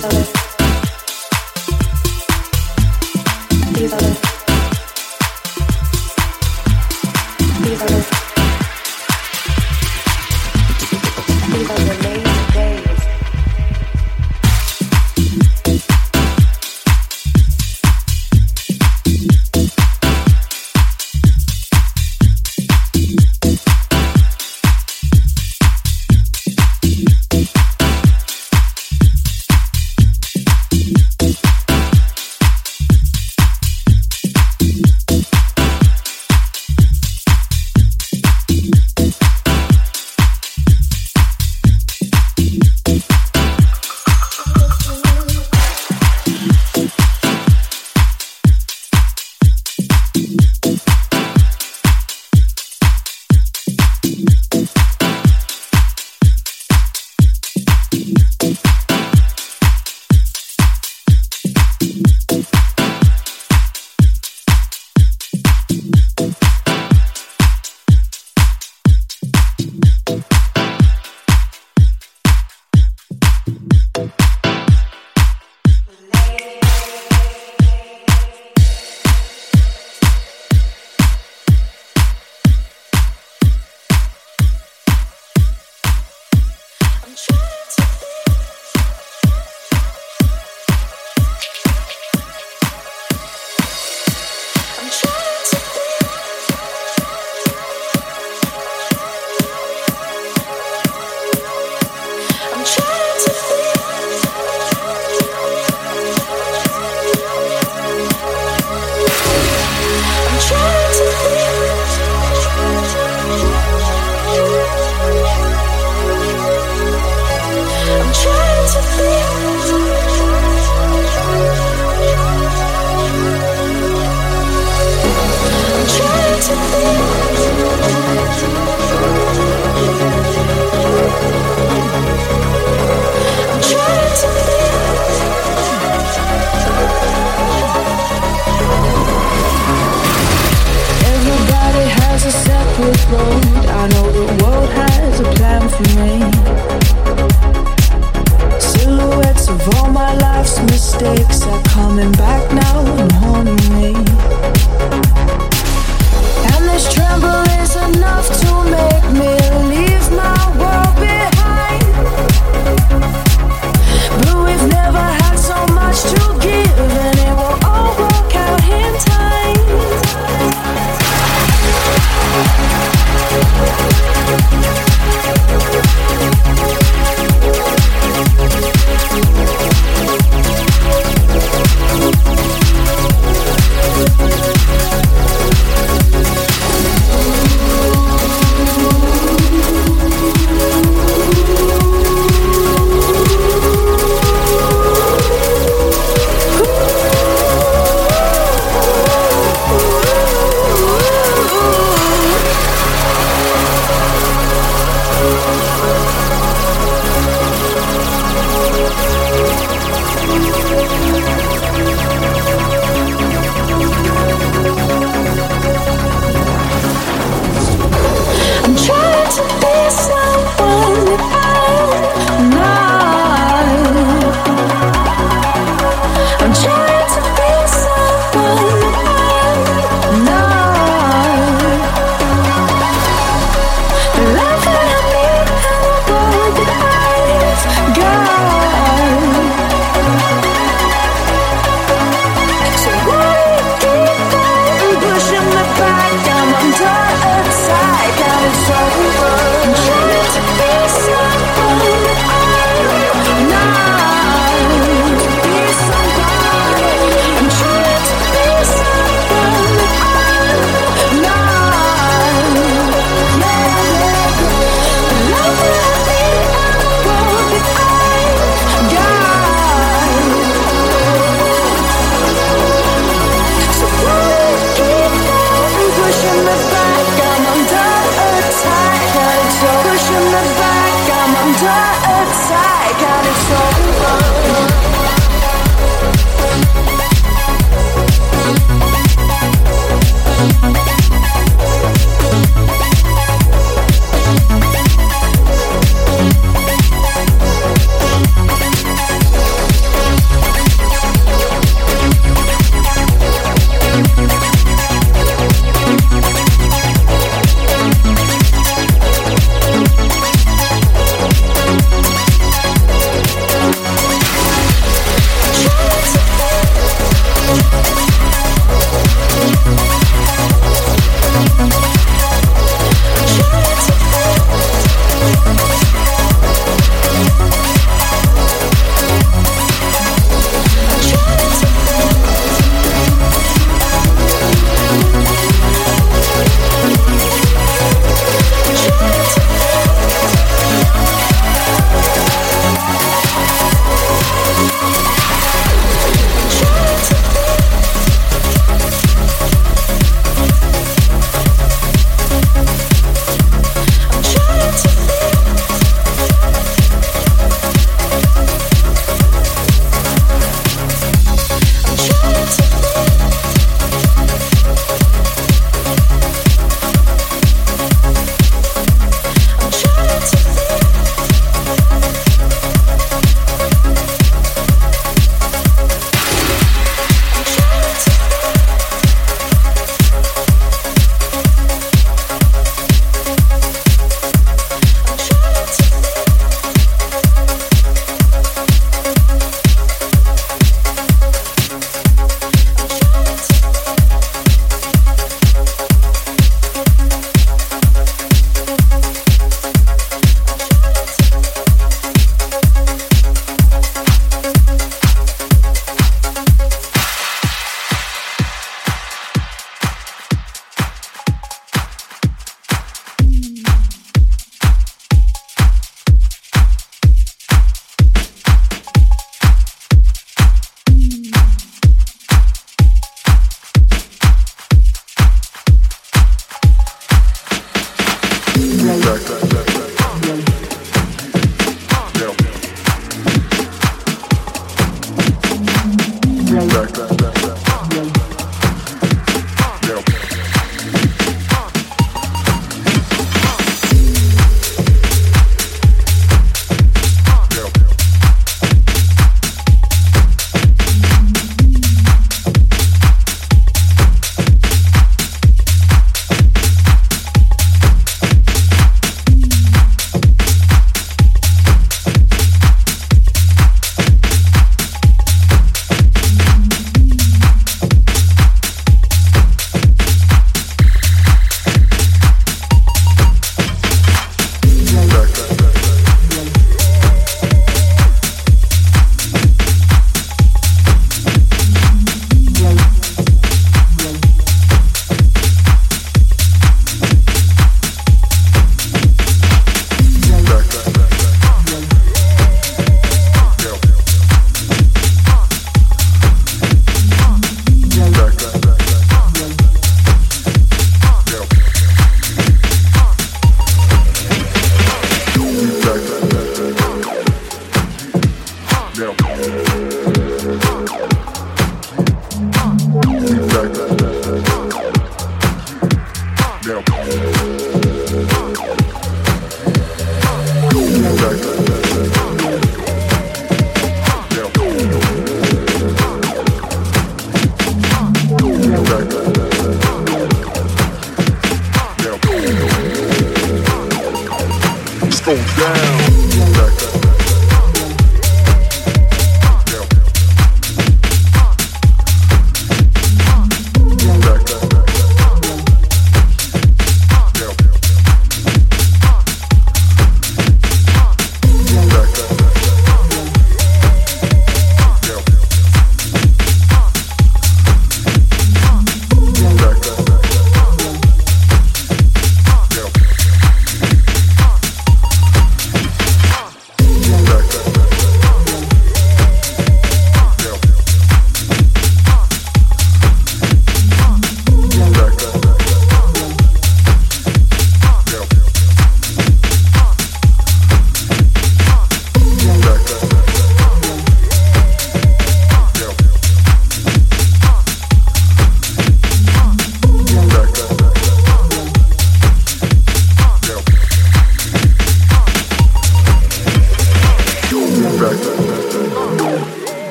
Gracias.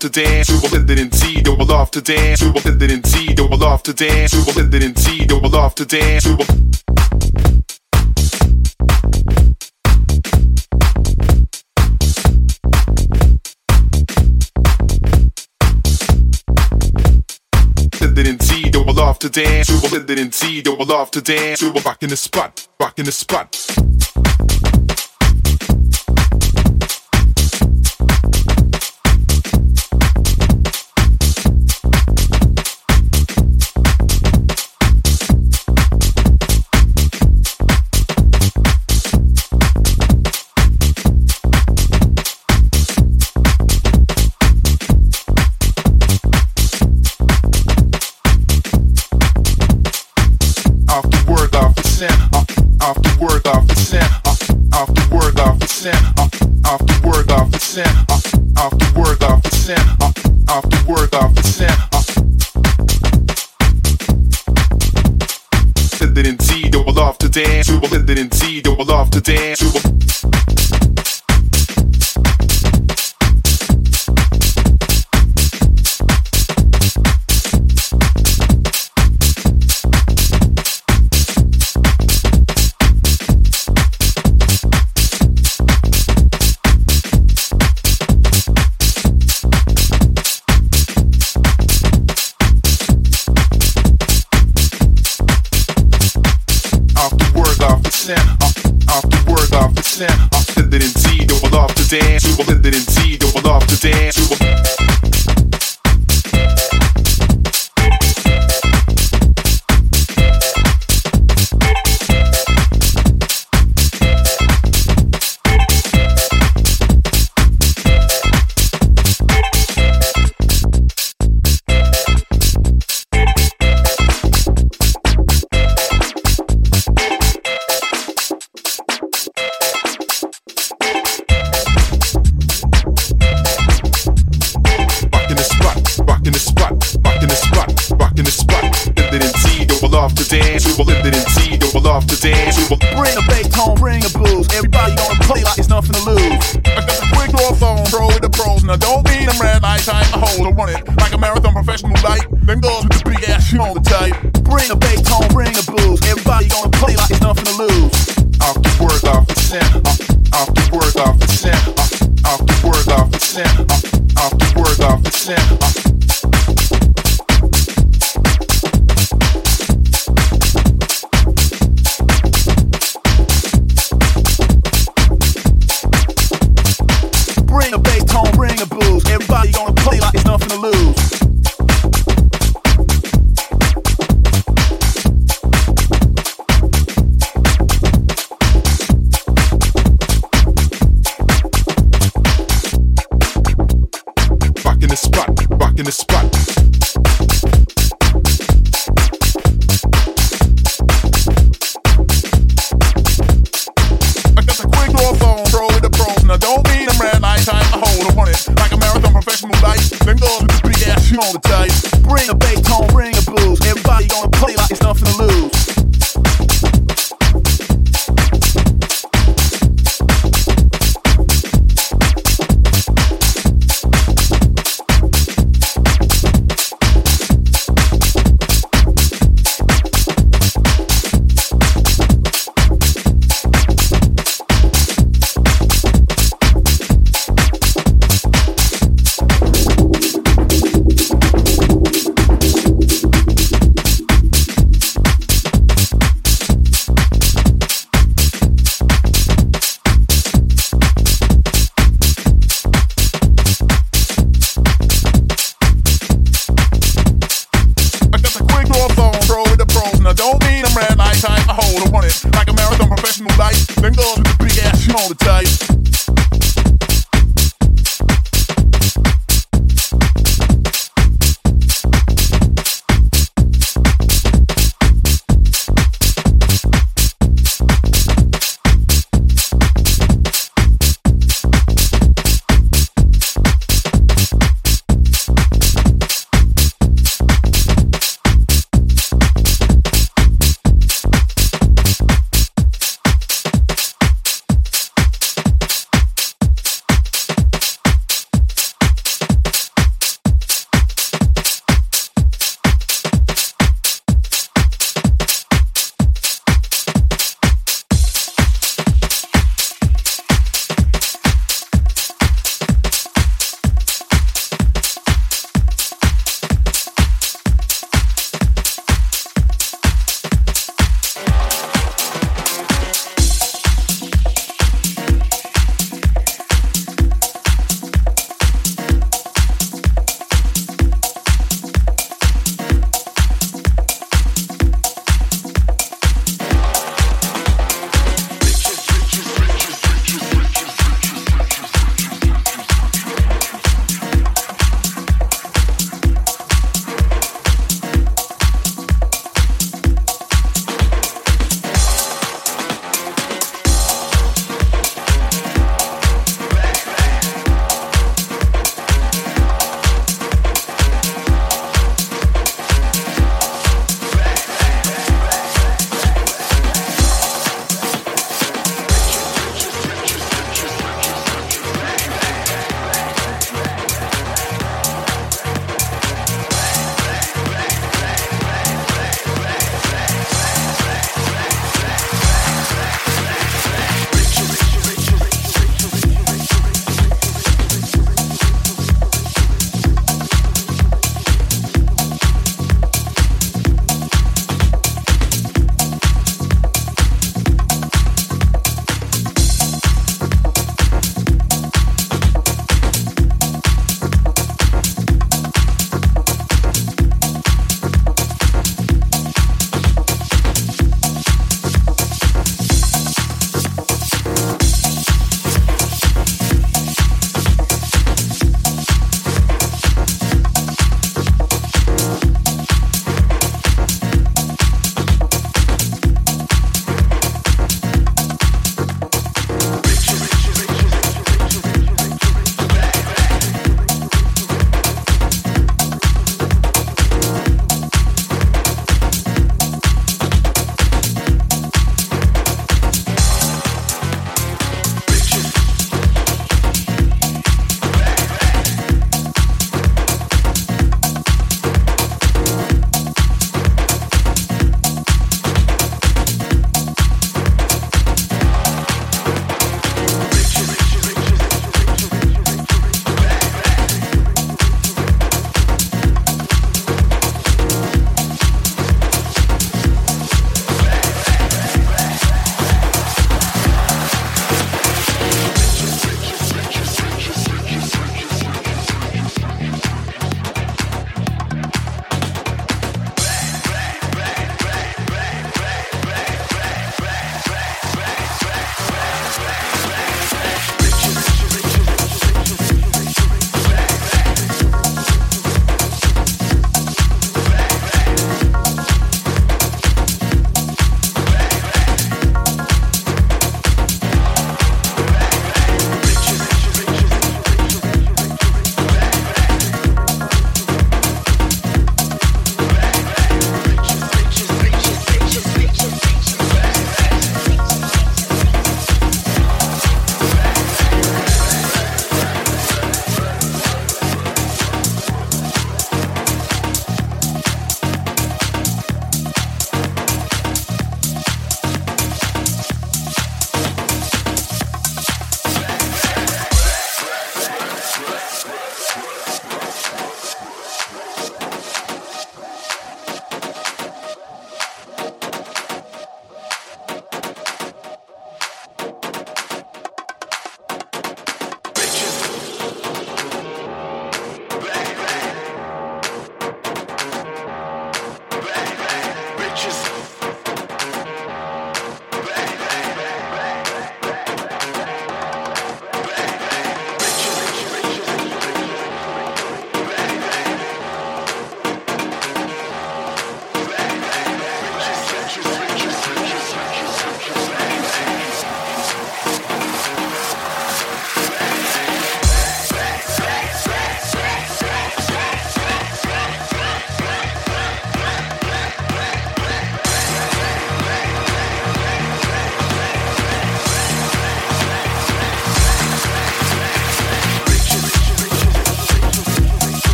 To dance, you will hit it in T, you will love to dance, you will hit it in T, you will love to dance, you will hit it in T, you will love to dance, you will hit it in T, you will love to dance, you will it in T, you will love to dance, you will rock in the spot, rock in the spot. sin. Off off the Send it in T, double off to dance, double send it in T, double off to dance, double dance. to a like a marathon professional like Then girls with the big ass shit on the tape. Bring a bass home, bring a booze. Everybody gonna play like there's nothing to lose. Off the work, off the scent Off the work, off the scent Off the work, off the scent Off the work, off the scent